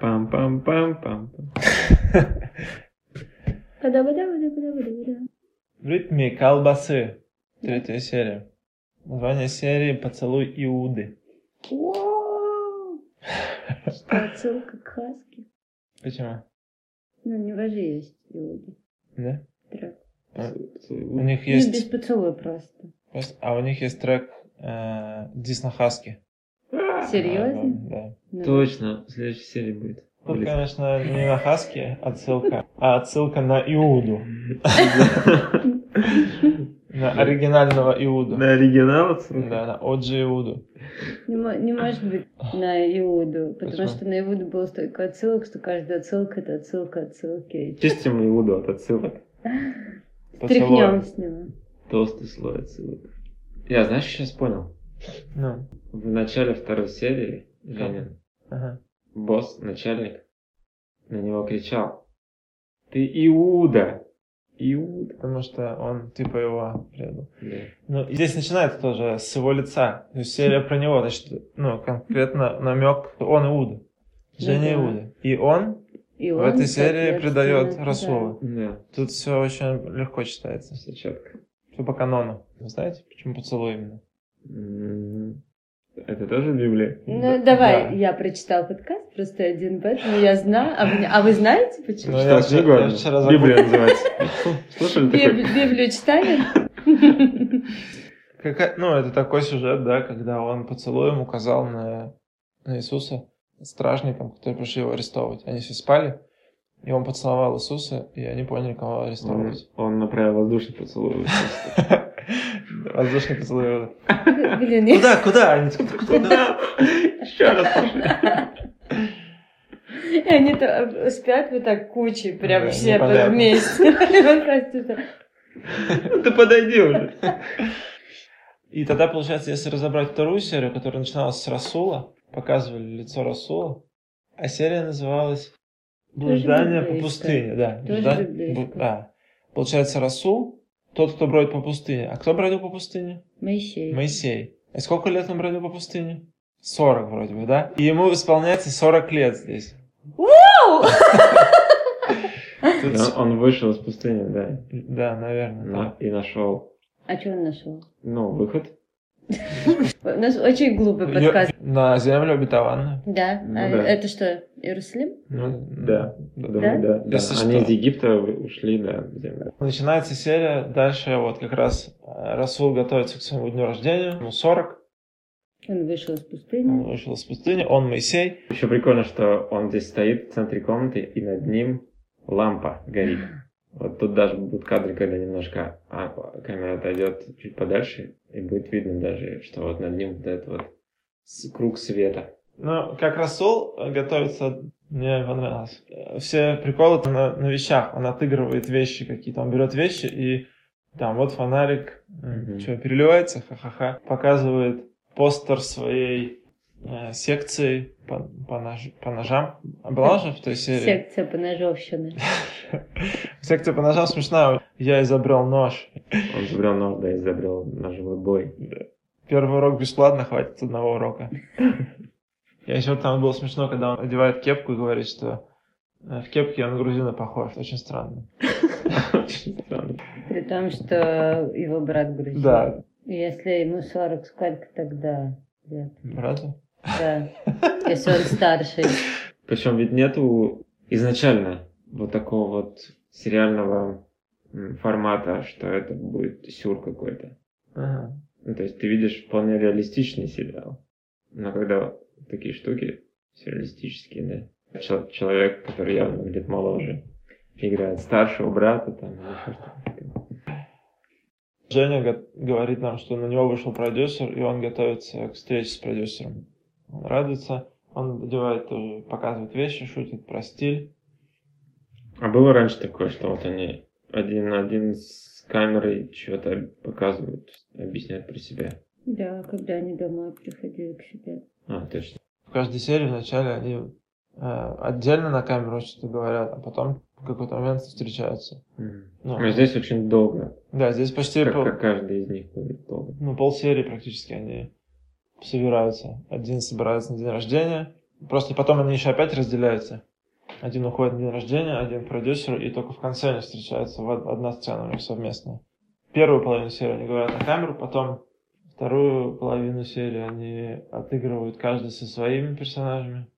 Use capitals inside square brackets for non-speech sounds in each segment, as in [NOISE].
Пам-пам-пам-пам. В ритме колбасы. Третья серия. Название серии «Поцелуй Иуды». Что отсылка к Хаски? Почему? Ну, у него же есть люди. Да? Трек. А. У них Ну, без есть... поцелуя просто. А у них есть трек э, Дисно Хаски. Серьезно? Да. Ну, Точно, в следующей серии будет. Тут, конечно, не на Хаски отсылка, а отсылка на Иуду. [LAUGHS] На оригинального Иуду. На оригинал отсылка? Да, на Оджи Иуду. Не, мо- не может быть на Иуду, потому Почему? что на Иуду было столько отсылок, что каждая отсылка это отсылка отсылки. Чистим Иуду от отсылок. Тряхнем с него. Толстый слой отсылок. Я, знаешь, сейчас понял. Ну, В начале второй серии Ленин, ага. босс, начальник, на него кричал. Ты Иуда! Иуда! Потому что он типа его предал. Да. Ну, и здесь начинается тоже с его лица. То есть серия про него, значит, ну, конкретно намек, он Иуда. Женя да. Иуда. И он И в он, этой серии предает да. Расула. Да, Тут все очень легко читается. все четко. Все по канону. Вы знаете, почему поцелуй именно? Это тоже Библия? Ну, Да, давай, да. я прочитал подкаст, просто один, поэтому я знаю. А вы, а вы знаете, почему? Ну, я вчера- я вчера Библия забыл. называется. [LAUGHS] Слушали такой? Биб- Библию читали? [LAUGHS] Какая- ну, это такой сюжет, да, когда он поцелуем указал на, на Иисуса стражникам, которые пришли его арестовывать. Они все спали, и он поцеловал Иисуса, и они поняли, кого Он, арестовывать. он направил воздушный поцелуй. [LAUGHS] Воздушный поцелуй. Блин, я- Куда, куда? Куда? Еще раз пошли. И они то спят вот так кучей, прям Да, все вместе. Ну ты подойди уже. И тогда, получается, если разобрать вторую серию, которая начиналась с Расула, показывали лицо Расула, а серия называлась «Блуждание по пустыне». Да, библейская. бу- да. Получается, Расул – тот, кто бродит по пустыне. А кто бродил по пустыне? Моисей. Моисей. И сколько лет он бродил по пустыне? 40 вроде бы, да? И ему исполняется 40 лет здесь. Тут Он- вышел из пустыни, да, Да, наверное. на- и нашел, А что он нашел? ну, выход. У нас очень глупый подкаст. На землю обетованную. Да? Ну А да. Это что, Иерусалим? Ну, Да. да. Думаю, да. Они из Египта ушли, да, в землю. Начинается серия, дальше вот как раз э, Расул готовится к своему дню рождения, ему 40, Он вышел из он пустыни. вышел из пустыни, он Моисей. Еще прикольно, что он здесь стоит в центре комнаты, и над ним лампа горит. Вот тут даже будут кадры, когда немножко а, камера отойдет чуть подальше, и будет видно даже, что вот над ним вот этот вот круг света. Ну, как Расул э, готовится, мне понравилось. Все приколы на, на вещах, он отыгрывает вещи какие-то, он берет вещи и там вот фонарик, Мгм. что, переливается, ха-ха-ха, показывает постер своей секции по, по, нож- по ножам. Была же в той серии? Секция поножовщины. [LAUGHS] Секция по ножам смешная. Я изобрел нож. Он изобрел нож, да, изобрел ножевой бой. Первый урок бесплатно, хватит одного урока. Я еще там было смешно, когда он одевает кепку и говорит, что э, в кепке он на грузина похож. Очень странно. Очень странно. При том, что его брат грузин. Да, Если ему 40 сколько тогда лет? правда? Да. Если он старший. Причем ведь нету изначально вот такого вот сериального формата, что это будет сюр какой-то. Ага. Ну, то есть ты видишь вполне реалистичный сериал. Но когда такие штуки сюрреалистические, да, чел- человек, который явно выглядит моложе, играет старшего брата, там, или еще что-то. Женя го- говорит нам, что на него вышел продюсер, и он готовится к встрече с продюсером. Он радуется, он одевает, тоже, показывает вещи, шутит про стиль. А было раньше такое, что вот они один на один с камерой что-то показывают, объясняют про себя. Да, когда они домой приходили к себе. А, точно. В каждой серии вначале они э, отдельно на камеру что-то говорят, а потом в какой-то момент встречаются. Мгм. Ну, Но здесь очень долго. Да, здесь почти Как, пол, как каждый из них будет долго. ну, полсерии практически они собираются. Один собирается на день рождения, Просто потом они еще опять разделяются. Один уходит на день рождения, один к продюсеру, и только в конце они встречаются в од- одна сцена у них совместная. Первую половину серии они говорят на камеру, потом вторую половину серии они отыгрывают каждый со своими персонажами,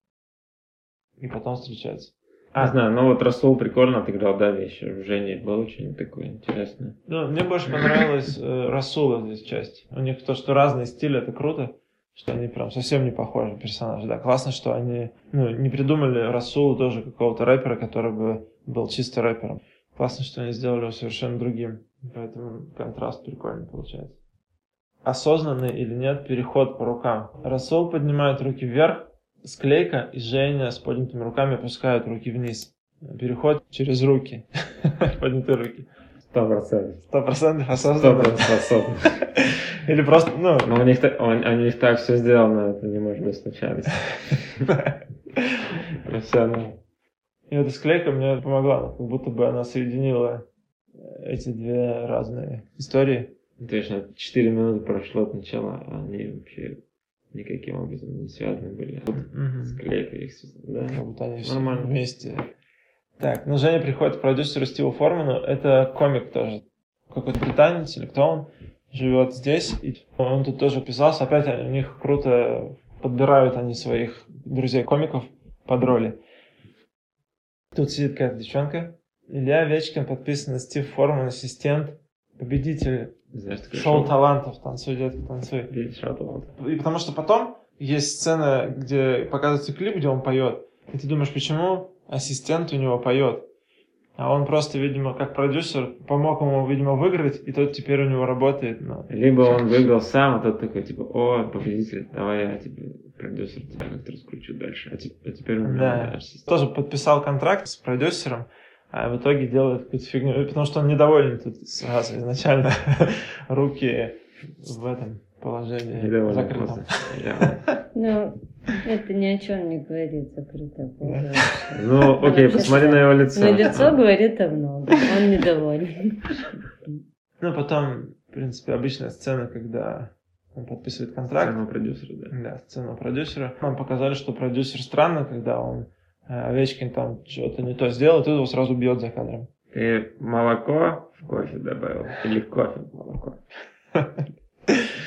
и потом встречаются. Не знаю, ну вот Расул прикольно отыграл, да, вещи. В Жене было очень такое интересное. Ну, мне больше понравилась э, Расула здесь часть. У них то, что разные стили, это круто. Что они прям совсем не похожи персонажи. Да, классно, что они ну, не придумали Расулу тоже какого-то рэпера, который бы был чисто рэпером. Классно, что они сделали его совершенно другим. Поэтому контраст прикольный получается. Осознанный или нет переход по рукам. Расул поднимает руки вверх, склейка, и Женя с поднятыми руками опускают руки вниз. Переход через руки. [LAUGHS] Поднятые руки. Сто процентов. Сто процентов Сто осознанно. процентов осознанно. Или просто, ну, Но у них, он- у них так все сделано, это не может быть случайностью. профессионал. И эта склейка мне помогла, как будто бы она соединила эти две разные истории. Точно, 4 минуты прошло от начала, а они вообще никаким образом не связаны были. Склейка их, да. Как будто они все Нормально. вместе. Так, ну Женя приходит к продюсеру Стиву Форману. Это комик тоже. Какой-то британец или кто он живет здесь. И он тут тоже писался. Опять у них круто подбирают они своих друзей-комиков под роли. Тут сидит какая-то девчонка. Илья Вечкин подписан на Стив Форман, ассистент, победитель Знаешь, такое шоу талантов «Танцуй, детка, танцуй». Шоу талантов. И потому что потом есть сцена, где показывается клип, где он поет. И ты думаешь, почему ассистент у него поет? А он просто, видимо, как продюсер, помог ему, видимо, выиграть, и тот теперь у него работает. на- Либо он выиграл сам, а тот такой, типа, о, победитель, давай я тебе, продюсер, тебя как-то раскручу дальше. А, а теперь у него Да. да, ассистент. Тоже подписал контракт с продюсером, а в итоге делает какую-то фигню. Потому что он недоволен тут сразу изначально. [LAUGHS] Руки в этом положении закрытом. Ну, это ни о чем не говорит закрытое положение. Ну, окей, посмотри на его лицо. Но лицо говорит о многом. Он недоволен. Ну, потом, в принципе, обычная сцена, когда он подписывает контракт. Самого продюсера, да. Да, сцена продюсера. Нам показали, что продюсер странно, когда он э, Овечкин там что-то не то сделал, и тут его сразу бьет за кадром. Ты молоко в кофе добавил? Или кофе в молоко? [LAUGHS]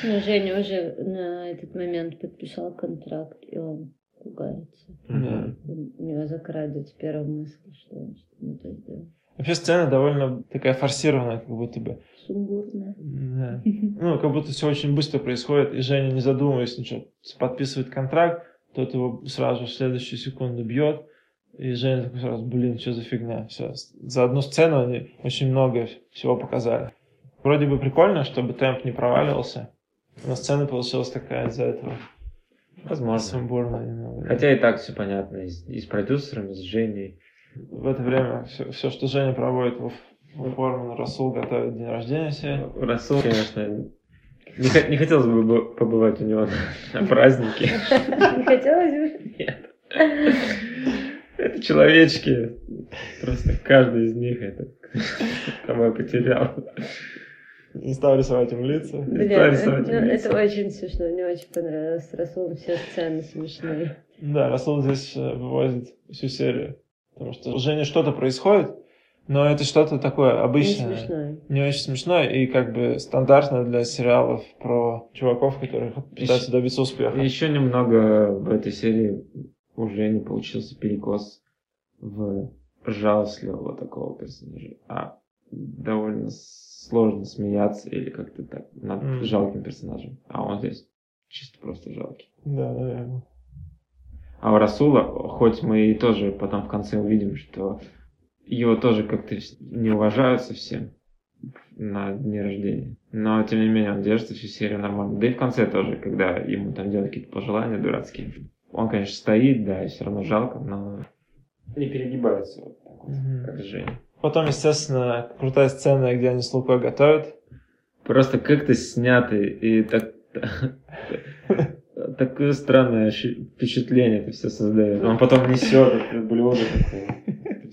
Но Женя уже на этот момент подписал контракт, и он пугается. Да. У него закрадывается первая мысль, что он что-то не то сделал. Вообще сцена довольно такая форсированная, как будто бы. Сумбурно. Да. [LAUGHS] Ну, как будто все очень быстро происходит, и Женя, не задумываясь ничего, подписывает контракт, тот его сразу в следующую секунду бьет, и Женя такой сразу, блин, что за фигня. Все. За одну сцену они очень много всего показали. Вроде бы прикольно, чтобы темп не проваливался, но сцена получилась такая из-за этого. Возможно. Сумбурная немного. Хотя и так все понятно. И с, и с продюсером, и с Женей. В это время все, что Женя проводит в, в Форман, Расул готовит день рождения себе. Расул, конечно, не, не хотелось бы побывать у него на, на празднике. Не хотелось бы? Нет. Это человечки. Просто каждый из них это кого я потерял. Не стал рисовать им лица. Блин, рисовать ну, лица. это очень смешно. Мне очень понравилось. С Расулом все сцены смешные. Да, Расул здесь э, вывозит всю серию. Потому что у Жени что-то происходит, но это что-то такое Не обычное. смешное. Не очень смешное и как бы стандартное для сериалов про чуваков, которые пытаются добиться успеха. Еще немного в этой серии уже не получился перекос в жалостливого такого персонажа. А довольно сложно смеяться или как-то так над Мгм. жалким персонажем. А он здесь чисто просто жалкий. Да, наверное. А у Расула, хоть мы и тоже потом в конце увидим, что его тоже как-то не уважают совсем на дне рождения. Но, тем не менее, он держится всю серию нормально. Да и в конце тоже, когда ему там делают какие-то пожелания дурацкие. Он, конечно, стоит, да, и все равно жалко, но не перегибается вот так вот, Мгм. как Женя. Потом, естественно, крутая сцена, где они с Лукой готовят. Просто как-то снятый и так... [LAUGHS] Такое странное впечатление это все создает. Он потом несет это блюдо такое.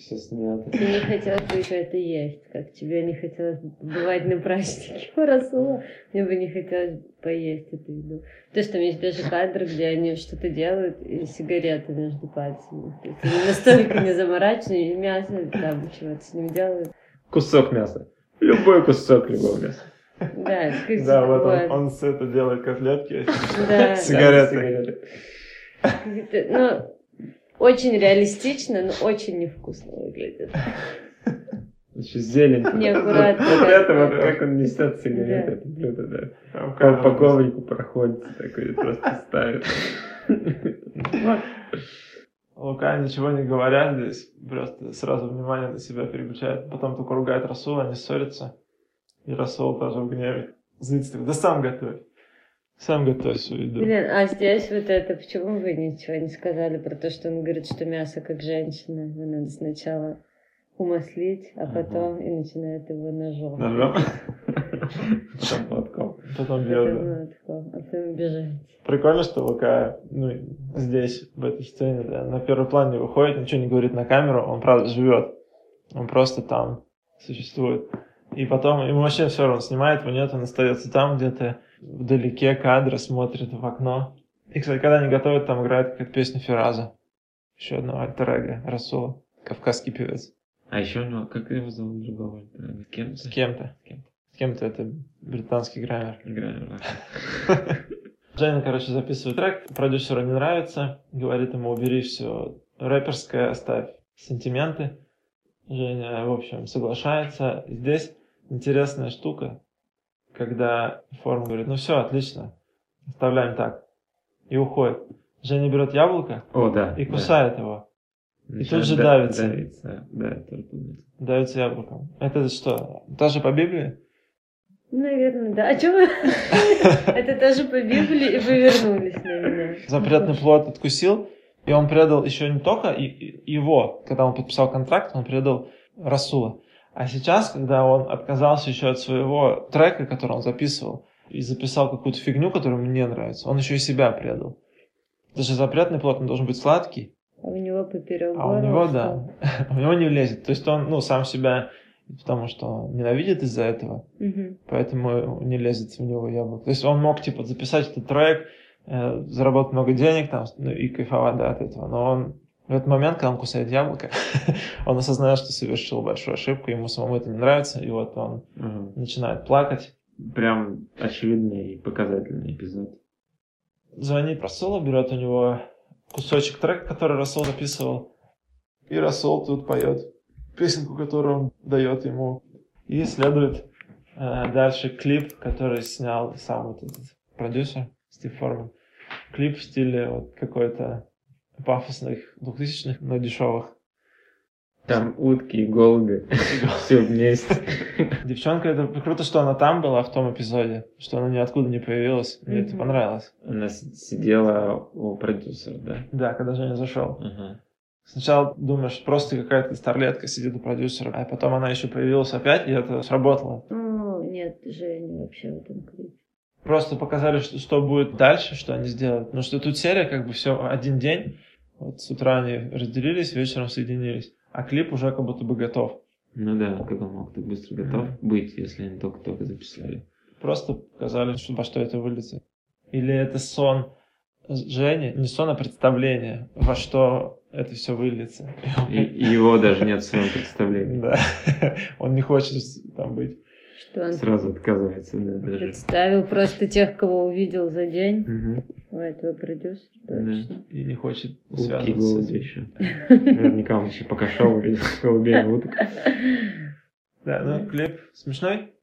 Все снято. Ты не хотелось бы еще это есть, как тебе не хотелось бывать на празднике [LAUGHS] у Расула, мне бы не хотелось поесть эту еду. То есть там есть даже кадр, где они что-то делают, и сигареты между пальцами. То есть они настолько не заморачены, и мясо там чего-то с ним делают. Кусок мяса. Любой кусок любого мяса. Да, Да, вот он, он с это делает котлетки. Да. Сигареты. Ну, очень реалистично, но очень невкусно выглядит. Еще зелень. Неаккуратно это вот, как он несет сигареты, Да. это блюдо, да. Там По, коврику проходит такой, просто ставит. Лука ничего не говоря здесь, просто сразу внимание на себя переключает. Потом только ругает Расула, они ссорятся. И Расул тоже в гневе. Злится, да сам готовь. Сам готовь свою еду. Блин, а здесь вот это, почему вы ничего не сказали про то, что он говорит, что мясо как женщина, его надо сначала умаслить, а Ага. потом и начинает его ножом. Ножом. [LAUGHS] Потом платком. Потом Потом, ну, такое, а потом бежать. Прикольно, что Лука ну, здесь, в этой сцене, да, на первый план не выходит, ничего не говорит на камеру, он правда живет. Он просто там существует. И потом ему вообще все равно, снимает его нет, он остается там где-то вдалеке кадра, смотрит в окно. И, кстати, когда они готовят, там играет какая-то песня Фераза. Еще одно альтер Расула, кавказский певец. А еще у него, как его зовут другого? альтер-эго? С кем? С кем-то. С кем-то. С кем-то это британский граммер. Играли в [LAUGHS] Женя, короче, записывает трек, продюсеру не нравится, говорит ему, убери все рэперское, оставь сантименты. Женя, в общем, соглашается. Здесь интересная штука, когда форма говорит, ну все, отлично, оставляем так. И уходит. Женя берет яблоко О, да. и да. кусает его, Начинает же да- давится. давиться. Да, я тоже помню. дается яблоком. Это что, тоже по Библии? Наверное, да. А что вы? [LAUGHS] Это тоже по Библии, и вы вернулись на меня. запретный плод откусил, и он предал еще не только и- и- его, когда он подписал контракт, он предал Расула. А сейчас, когда он отказался еще от своего трека, который он записывал, и записал какую-то фигню, которая мне не нравится, он еще и себя предал. Даже запретный плод, он должен быть сладкий, А у него поперек а у него, да, [LAUGHS] у него не влезет. То есть он, ну, сам себя, потому что ненавидит из-за этого, Мгм. поэтому не лезет в него яблоко. То есть он мог, типа, записать этот трек, э, заработать много денег там, ну, и кайфовать, да, от этого. Но он в этот момент, когда он кусает яблоко, [LAUGHS] он осознает, что совершил большую ошибку, ему самому это не нравится, и вот он Ага. начинает плакать. Прям очевидный и показательный эпизод. Звонит Расула, берет у него кусочек трека, который Расул записывал, и Расул тут поет песенку, которую он дает ему. И следует э, дальше клип, который снял сам вот этот продюсер Стив Форман. Клип в стиле вот какой-то пафосных двухтысячных, но дешевых. Там утки и голуби. [LAUGHS] Все вместе. Девчонка, это круто, что она там была в том эпизоде, что она ниоткуда не появилась. Мне это понравилось. Она сидела у продюсера, да? Да, когда Женя зашел. Сначала думаешь, просто какая-то старлетка сидит у продюсера, а потом она еще появилась опять, и это сработало. О, нет, Женя вообще в этом клипе. Просто показали, что, что будет дальше, что они сделают. Потому что тут серия как бы все один день. Вот с утра они разделились, вечером соединились. А клип уже как будто бы готов. Ну да, как он мог так быстро готов Мгм. быть, если они только-только записали. Просто показали, что, во что это выльется. Или это сон Жени, не сон, а представление, во что это все выльется. И его даже нет в своем представлении. [LAUGHS] Да. Он не хочет там быть. Что он Сразу отказывается, да, даже. представил просто тех, кого увидел за день. Мгм. У этого продюсера, Да. точно. И не хочет Утки связываться. голуби еще. Наверняка он еще пока шел, увидел голубей уток. Да, ну клип смешной.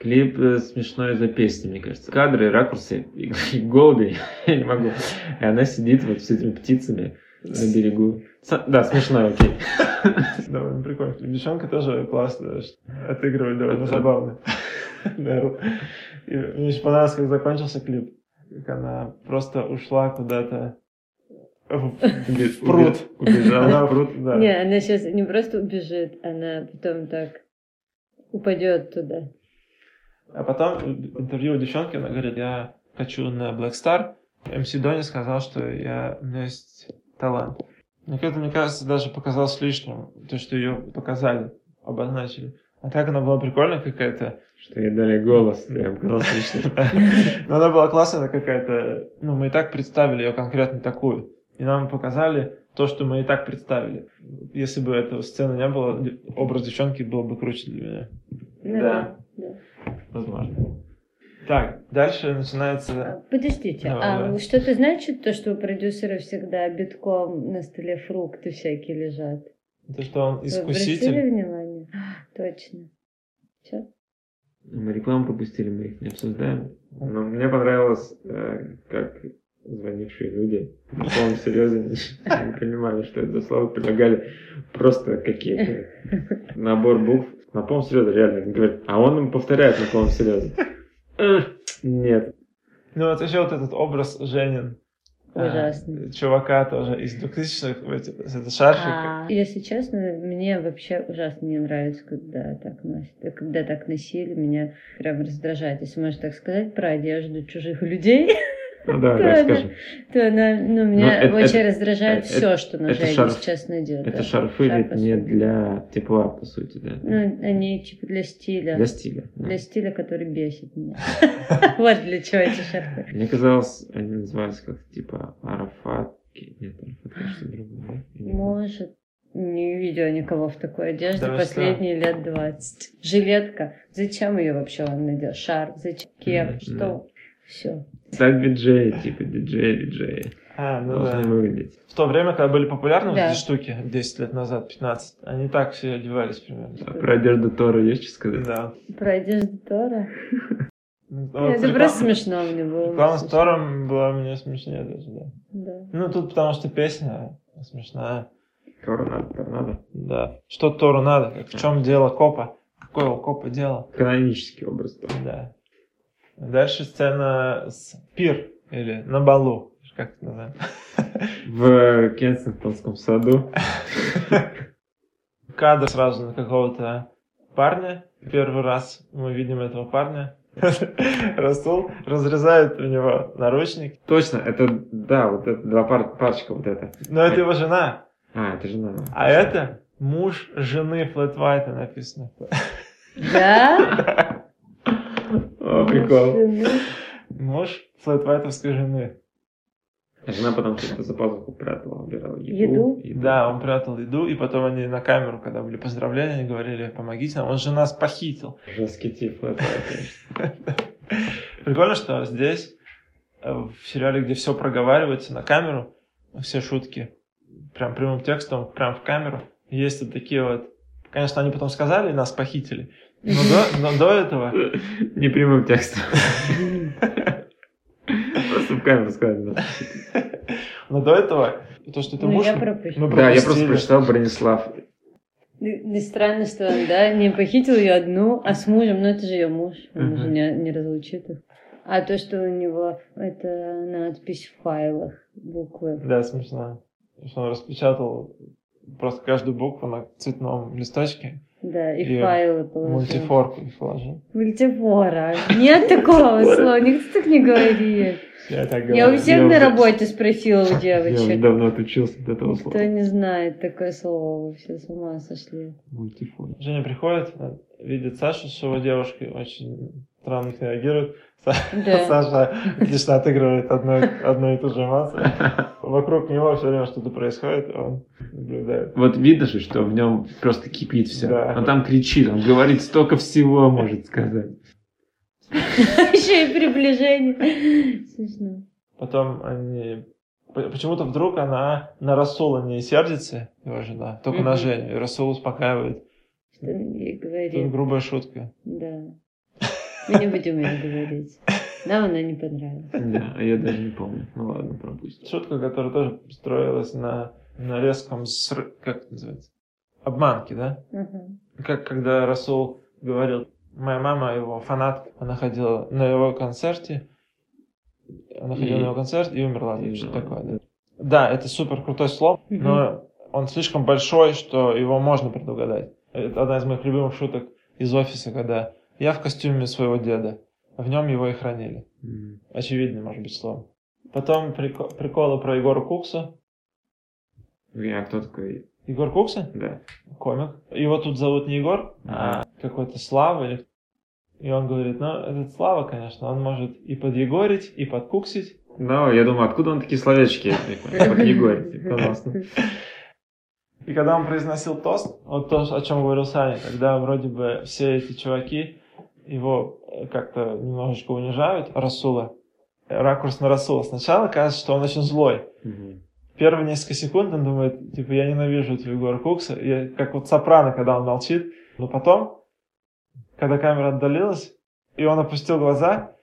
Клип э, смешной за песней, мне кажется. Кадры, ракурсы и, [LAUGHS] и голуби, [LAUGHS] я не могу. И она сидит вот с этими птицами на берегу. С- да, смешной, окей. [LAUGHS] Довольно прикольно. Девчонка тоже классно что отыгрывает, довольно забавно. [LAUGHS] Да. И мне еще понравилось, как закончился клип. Как она просто ушла куда-то в пруд. Убежала Она в пруд. Да. Не, она сейчас не просто убежит, она потом так упадет туда. А потом в интервью у девчонки она говорит, я хочу на Black Star. МС Дони сказал, что я, у меня есть талант. Мне это, мне кажется, даже показалось лишним, то, что ее показали, обозначили. А так она была прикольная какая-то. Что ей дали голос, я показалось лишним. [LAUGHS] Но она была классная какая-то. Ну, мы и так представили ее конкретно такую. И нам показали то, что мы и так представили. Если бы этого сцены не было, образ девчонки был бы круче для меня. Ну Да. да. Возможно. Так, дальше А, начинается... Подождите, Давай, а давай. что-то значит то, что у продюсера всегда битком на столе фрукты всякие лежат? То, что он Вы обратили искуситель. внимание? А, [GASPS] Точно. Все? Мы рекламу пропустили, мы их не обсуждаем. Но мне понравилось, э, как звонившие люди на полном серьезе не [LAUGHS] понимали, что это за слова, предлагали просто какие-то [LAUGHS] набор букв. На полном серьезе реально говорят, а он им повторяет на полном серьезе. Нет. Ну, вот еще вот этот образ Женин. а, Ужасный. чувака тоже из 2000-х, эти- это шарфик. А, если честно, мне вообще ужасно не нравится, когда так носят. Когда так носили, меня прям раздражает. Если можно так сказать про одежду чужих людей, [LAUGHS] Ну да, Да, расскажем. то она, ну, меня это- очень это- раздражает это- все, что на Жене шарф- сейчас надето. Это шарфы Шарф ведь не для тепла, по сути, да? Ну, они типа для стиля. Для стиля. да. Для стиля, который бесит меня. [LAUGHS] Вот для чего эти шарфы. Мне казалось, они назывались как типа Арафатки. Нет, Арафат, конечно, другое, да? Или- Может. Не видела никого в такой одежде Да последние лет 20. Жилетка. Зачем ее вообще он надел? Шарф. Зачем? Кеп. Мгм, Что? Все. Так диджеи, типа диджеи, диджеи. А, ну да. Должны выглядеть. В то время, когда были популярны вот Да. эти штуки, 10 лет назад, 15, они так все одевались примерно. А про одежду Тора есть что сказать? Да. Про одежду Тора. Ну, Это просто смешно мне было. Реклама с Тором была мне смешнее даже, да. Да. Ну, тут потому что песня смешная. Тора надо, Тора надо. Да. Что Тору надо? В чем дело копа? Какое у копа дело? Канонический образ Тора. Да. Дальше сцена с пир или на балу. Как это называется? В Кенсингтонском саду. [LAUGHS] Кадр сразу на какого-то парня. Первый раз мы видим этого парня. [LAUGHS] Расул разрезает у него наручник. Точно, это, да, вот это два пар, парочка вот это. Но это его жена. А, это жена. А это муж жены Флэт Вайта написано. Да? [LAUGHS] Прикол. Флэт Вайтовской жены. А жена потом что-то за пазуху прятала, убирала Еду? еду. Да, он прятал еду, и потом они на камеру, когда были поздравления, они говорили, помогите нам, он же нас похитил. Жесткий тип. [LAUGHS] Прикольно, что здесь, э, в сериале, где все проговаривается на камеру, все шутки, прям прямым текстом, прям в камеру, есть вот такие вот... Конечно, они потом сказали, нас похитили, но до, но до этого... Не прямым текстом. Просто в камеру сказали. да. Но до этого, то, что это Ну, муж... Да, я просто прочитал Бронислав. Ну, ну, странно, что он, да, не похитил ее одну, а с мужем, ну это же ее муж, он Мгм. же не, не разлучит их. А то, что у него это надпись в файлах, буквы. Да, смешно. Что он распечатал просто каждую букву на цветном листочке, Да, и И файлы положил. мультифорку их положил. Мультифора. Нет такого слова, никто так не говорит. Я так Я у говорю. всех Я на уже- работе [LAUGHS] спросила у Я девочек. давно отучился от этого Кто слова. не знает такое слово, вы все с ума сошли. Мультифон. Женя приходит, э, видит Сашу с его девушкой, очень странно реагирует. [LAUGHS] Саша отлично отыгрывает одну, одну и ту же эмоцию. [LAUGHS] Вокруг него все время что-то происходит, и он наблюдает. Вот видно же, что в нем просто кипит все. Да. Он там кричит, он говорит столько всего, может сказать. Еще и приближение. Смешно. Потом они... Почему-то вдруг она на Расула не сердится, его жена, только на. Женю. И Расул успокаивает. Что он ей Тут говорит. грубая шутка. Да. Мы не будем ее говорить. Нам она не понравилась. Да, а я даже не помню. Ну ладно, пропустим. Шутка, которая тоже строилась на, на резком... сры- Как это называется? Обманке, да? Ага. Как когда Расул говорил, моя мама его фанат, она ходила на его концерте, она ходила И- на его концерт и умерла. и что умерла, такое, да. Да, это супер крутой слом, Мгм. но он слишком большой, что его можно предугадать. Это одна из моих любимых шуток из офиса, когда я в костюме своего деда, в нем его и хранили. М. Очевидный, может быть, слово. Потом прико- приколы про Егора Кукса. Я кто такой? Егор Кукса? Да. комик. Его тут зовут не Егор, а какой-то Слава. Или... И он говорит, ну, этот Слава, конечно, он может и подъегорить, и подкуксить. Ну, я думаю, откуда он такие словечки? Под Егорь, классно. И когда он произносил тост, вот то, о чем говорил Саня, когда вроде бы все эти чуваки его как-то немножечко унижают, Расула, ракурс на Расула. Сначала кажется, что он очень злой. Мгм. Первые несколько секунд он думает, типа, я ненавижу этого Егора Кукса. Я, как вот Сопрано, когда он молчит. Но потом, когда камера отдалилась, и он опустил глаза,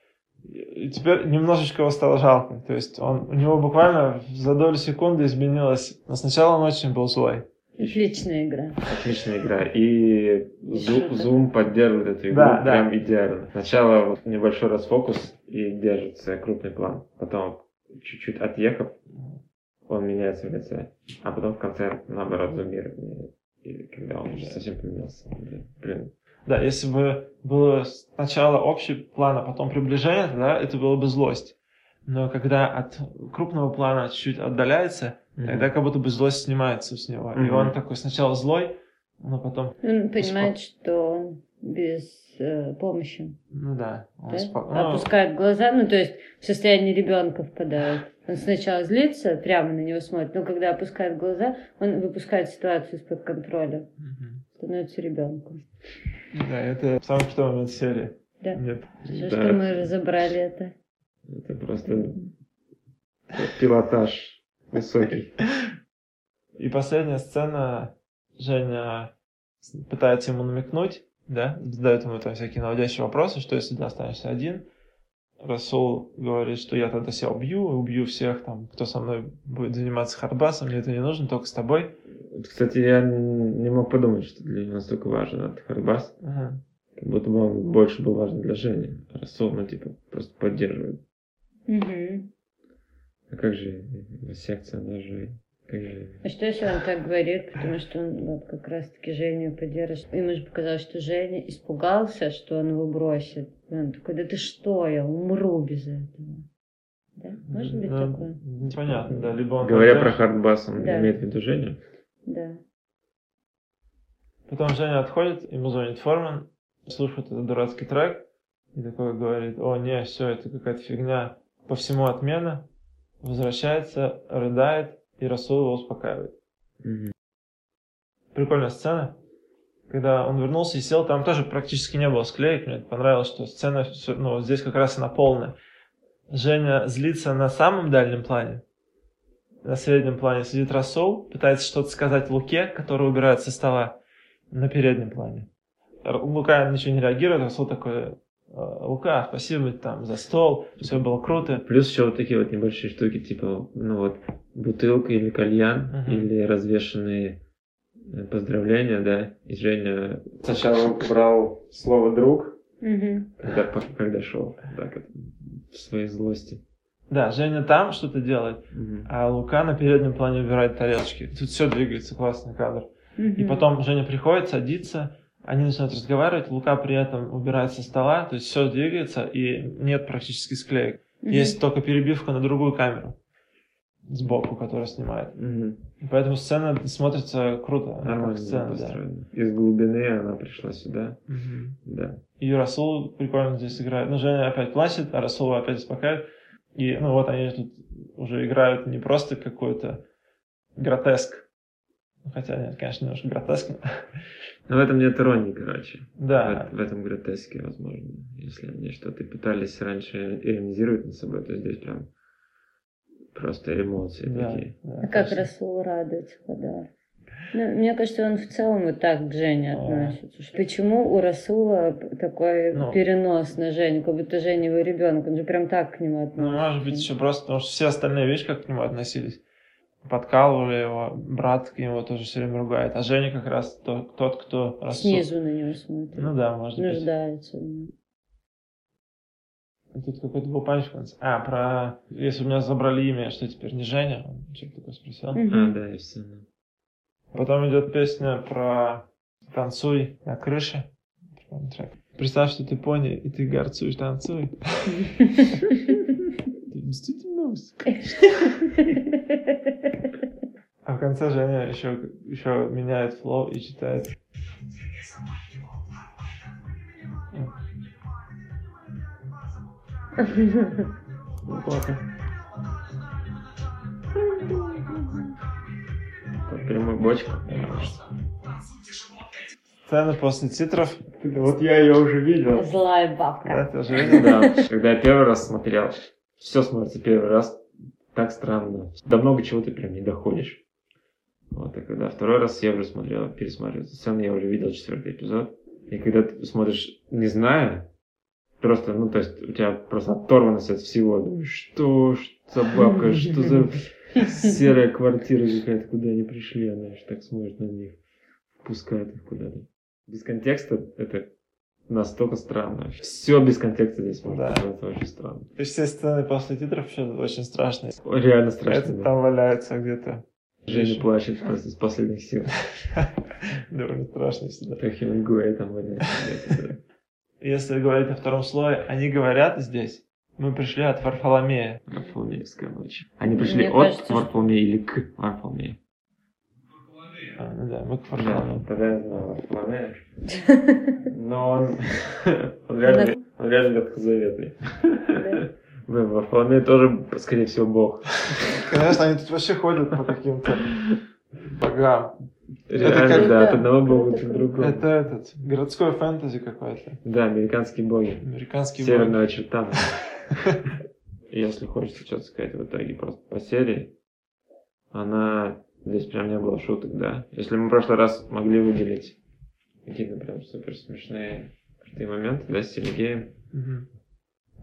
и теперь немножечко его стало жалко. То есть он, у него буквально за долю секунды изменилось. Но сначала он очень был злой. Отличная игра. Отличная игра. И. Zoom поддерживает эту игру Да, да. прям идеально. Сначала вот небольшой расфокус и держится крупный план. Потом, чуть-чуть отъехав, он меняется в лице. А потом в конце, наоборот, зумирование. И когда он уже совсем поменялся. Да, Блин, Да, если бы было сначала общий план, а потом приближение, тогда это было бы злость. Но когда от крупного плана чуть-чуть отдаляется, тогда как будто бы злость снимается с него. И Мгм. он такой сначала злой, но потом, Он понимает, что он без э, помощи. ну да, он да? спо- ну, Опускает глаза, ну то есть в состояние ребенка впадает. Он сначала злится, прямо на него смотрит, но когда опускает глаза, он выпускает ситуацию из-под контроля, мгм. становится ребенком. Да, это самый крутой момент серии. Да. Нет. Хорошо, Да. что мы разобрали это. это просто пилотаж высокий. И последняя сцена, Женя пытается ему намекнуть, да, задает ему там всякие наводящие вопросы, что если ты останешься один, Расул говорит, что я тогда себя убью, убью всех, там, кто со мной будет заниматься хардбасом, мне это не нужно, только с тобой. Кстати, я не мог подумать, что для него настолько важен этот Хардбас. Ага. Как будто бы он больше был важен для Жени. Расул, ну, типа, просто поддерживает. Мгм. А как же его секция, она же... Как же... А что если он так говорит, потому что он вот как раз-таки Женю поддерживает. Ему же показалось, что Женя испугался, что он его бросит. И он такой, да ты что, я умру без этого. Да? Может быть Ну, такое? Непонятно, да, либо он... Говоря про Хардбас, он Да. имеет в виду Женю. Да. Потом Женя отходит, ему звонит Форман, слушает этот дурацкий трек, и такой говорит, о, не, все, это какая-то фигня, по всему отмена, возвращается, рыдает, и Расул его успокаивает. Мгм. Прикольная сцена. Когда он вернулся и сел, там тоже практически не было склеек. Мне понравилось, что сцена, ну, здесь как раз она полная. Женя злится на самом дальнем плане. На среднем плане сидит Расул, пытается что-то сказать Луке, который убирает со стола на переднем плане. Лука ничего не реагирует, Расул такой, «Э, Лука, спасибо там за стол, все было круто. Плюс еще вот такие вот небольшие штуки, типа, ну вот, бутылка или кальян, Мгм. или развешенные э, поздравления, да. И Женя сначала убрал слово «друг», Мгм. когда, когда шел, так вот, в своей злости. Да, Женя там что-то делает, Мгм. а Лука на переднем плане убирает тарелочки. Тут все двигается, классный кадр. И Мгм. потом Женя приходит, садится, они начинают разговаривать, Лука при этом убирает со стола, то есть все двигается, и нет практически склеек. Мгм. Есть только перебивка на другую камеру сбоку, которая снимает. И поэтому сцена смотрится круто. Нормально как сцена, да. Из глубины она пришла сюда, Мгм. да. И Расул прикольно здесь играет. Ну, Женя опять плачет, а Расул опять успокаивает. И, ну, вот они тут уже играют не просто какой-то гротеск. Хотя, нет, конечно, немножко гротеск. [LAUGHS] Но в этом нет иронии, короче. Да, В, в этом гротеске, возможно. Если они что-то пытались раньше иронизировать над собой, то здесь прям просто эмоции да. такие. да, А как. Расул радуется подарок? Ну, мне кажется, он в целом вот так к Жене А. относится. Что Почему у Расула такой Ну. перенос на Женю, как будто Женя его ребенок, он же прям так к нему относится. Ну, может быть, еще просто потому, что все остальные, видишь, как к нему относились. Подкалывали его, брат к нему тоже все время ругает. А Женя как раз то- тот, кто Расул. Снизу на него смотрит. Ну да, может быть. Нуждается. в нем. Тут какой-то был панч в конце. А, про... Если у меня забрали имя, что теперь не Женя? Он что-то такое спросил. А, Мгм. да, и все. Потом идет песня про «Танцуй на крыше». Представь, что ты пони, и ты горцуешь, танцуй. [LAUGHS] Ты действительно музыка. [LAUGHS] [LAUGHS] Конце Женя еще, еще меняет флоу и читает. Неплохо. Под прямой бочку. Сцена после титров. Вот я ее уже видел. Злая Да, бабка. ты уже видел? Да, когда я первый раз смотрел, все смотрится первый раз так странно. До много чего ты прям не доходишь. Вот, и когда второй раз я уже смотрел, пересматривал эту сцену, я уже видел четвертый эпизод. И когда ты смотришь, не зная, просто, ну, то есть у тебя просто оторванность от всего. Думаешь, что, что за бабка, что за [LAUGHS] серая квартира какая-то, куда они пришли, она же так смотрит на них, впускает их куда-то. Без контекста это настолько странно. Все без контекста здесь может Да. показаться очень странно. То есть все сцены после титров еще очень страшные. Реально страшно. Это да. там валяется где-то. Женя плачет просто из последних сил. [LAUGHS] Довольно страшно всегда. Как Хемингуэй там. Если говорить о втором слое, они говорят здесь, мы пришли от Варфоломея. Варфоломеевская ночь. Они пришли Мне от кажется, Варфоломея или к Варфоломею? А, ну да, мы к Да, Варфоломею. тогда я знаю Варфоломея. [LAUGHS] Но он, [LAUGHS] он реально, он реально ветхозаветный. Блин, Варфоломей тоже, скорее всего, бог. Конечно, они тут вообще ходят по каким-то богам. Реально, как- да, от Да, одного бога это к другому. Это этот, городской фэнтези какой-то. Да, американские боги. Американский Северного чертана. Если хочется что-то сказать в итоге просто по серии, она... Здесь прям не было шуток, да. Если мы в прошлый раз могли выделить какие-то прям супер смешные крутые моменты, да, с Сергеем.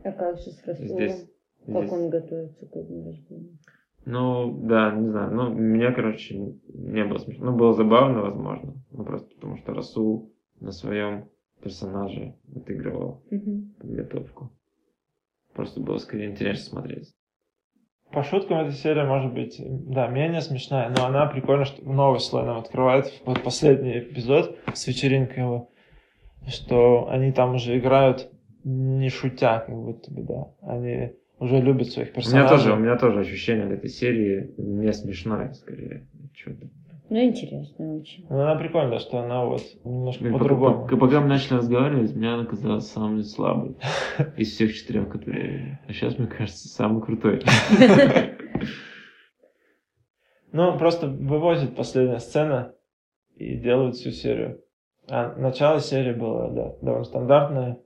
А как же с Расулом? здесь... Как здесь- он готовится к дню рождения? Ну, да, не знаю. Ну, мне, короче, не было смешно. Ну, было забавно, возможно. Ну, просто потому что Расул на своем персонаже отыгрывал Мгм. подготовку. Просто было скорее интересно смотреть. По шуткам эта серия может быть, да, менее смешная, но она прикольно, что новый слой нам открывает. Вот последний эпизод с вечеринкой его, что они там уже играют не шутя, как будто бы, да. Они уже любят своих У меня, персонажей. тоже, у меня тоже ощущение от этой серии не смешное, скорее. Что-то. Ну, интересно очень. Но она прикольная, что она вот немножко Блин, по-другому. пока, пока мы начали разговаривать, мне она казалась самой слабой [LAUGHS] из всех четырех, которые. А сейчас, мне кажется, самый крутой. [LAUGHS] Ну, просто вывозит последняя сцена и делают всю серию. А начало серии было, да, довольно стандартное.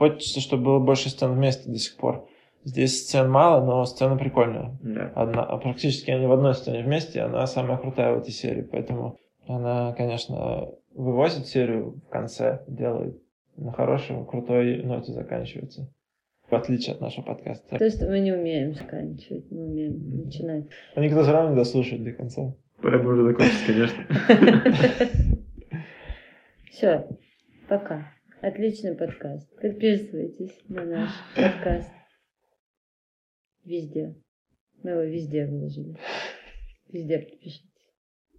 Хочется, чтобы было больше сцен вместе до сих пор. Здесь сцен мало, но сцена прикольная. Да. Одна, а практически они в одной сцене вместе, и она самая крутая в этой серии. Поэтому она, конечно, вывозит серию в конце, делает на хорошей, крутой ноте заканчивается. В отличие от нашего подкаста. То есть мы не умеем заканчивать, мы умеем начинать. А никто все равно не дослушает до конца. Пора бы уже закончить, конечно. [LAUGHS] Все, пока. Отличный подкаст. Подписывайтесь на наш [GASPS] подкаст. Везде. Мы его везде выложили. Везде подпишитесь.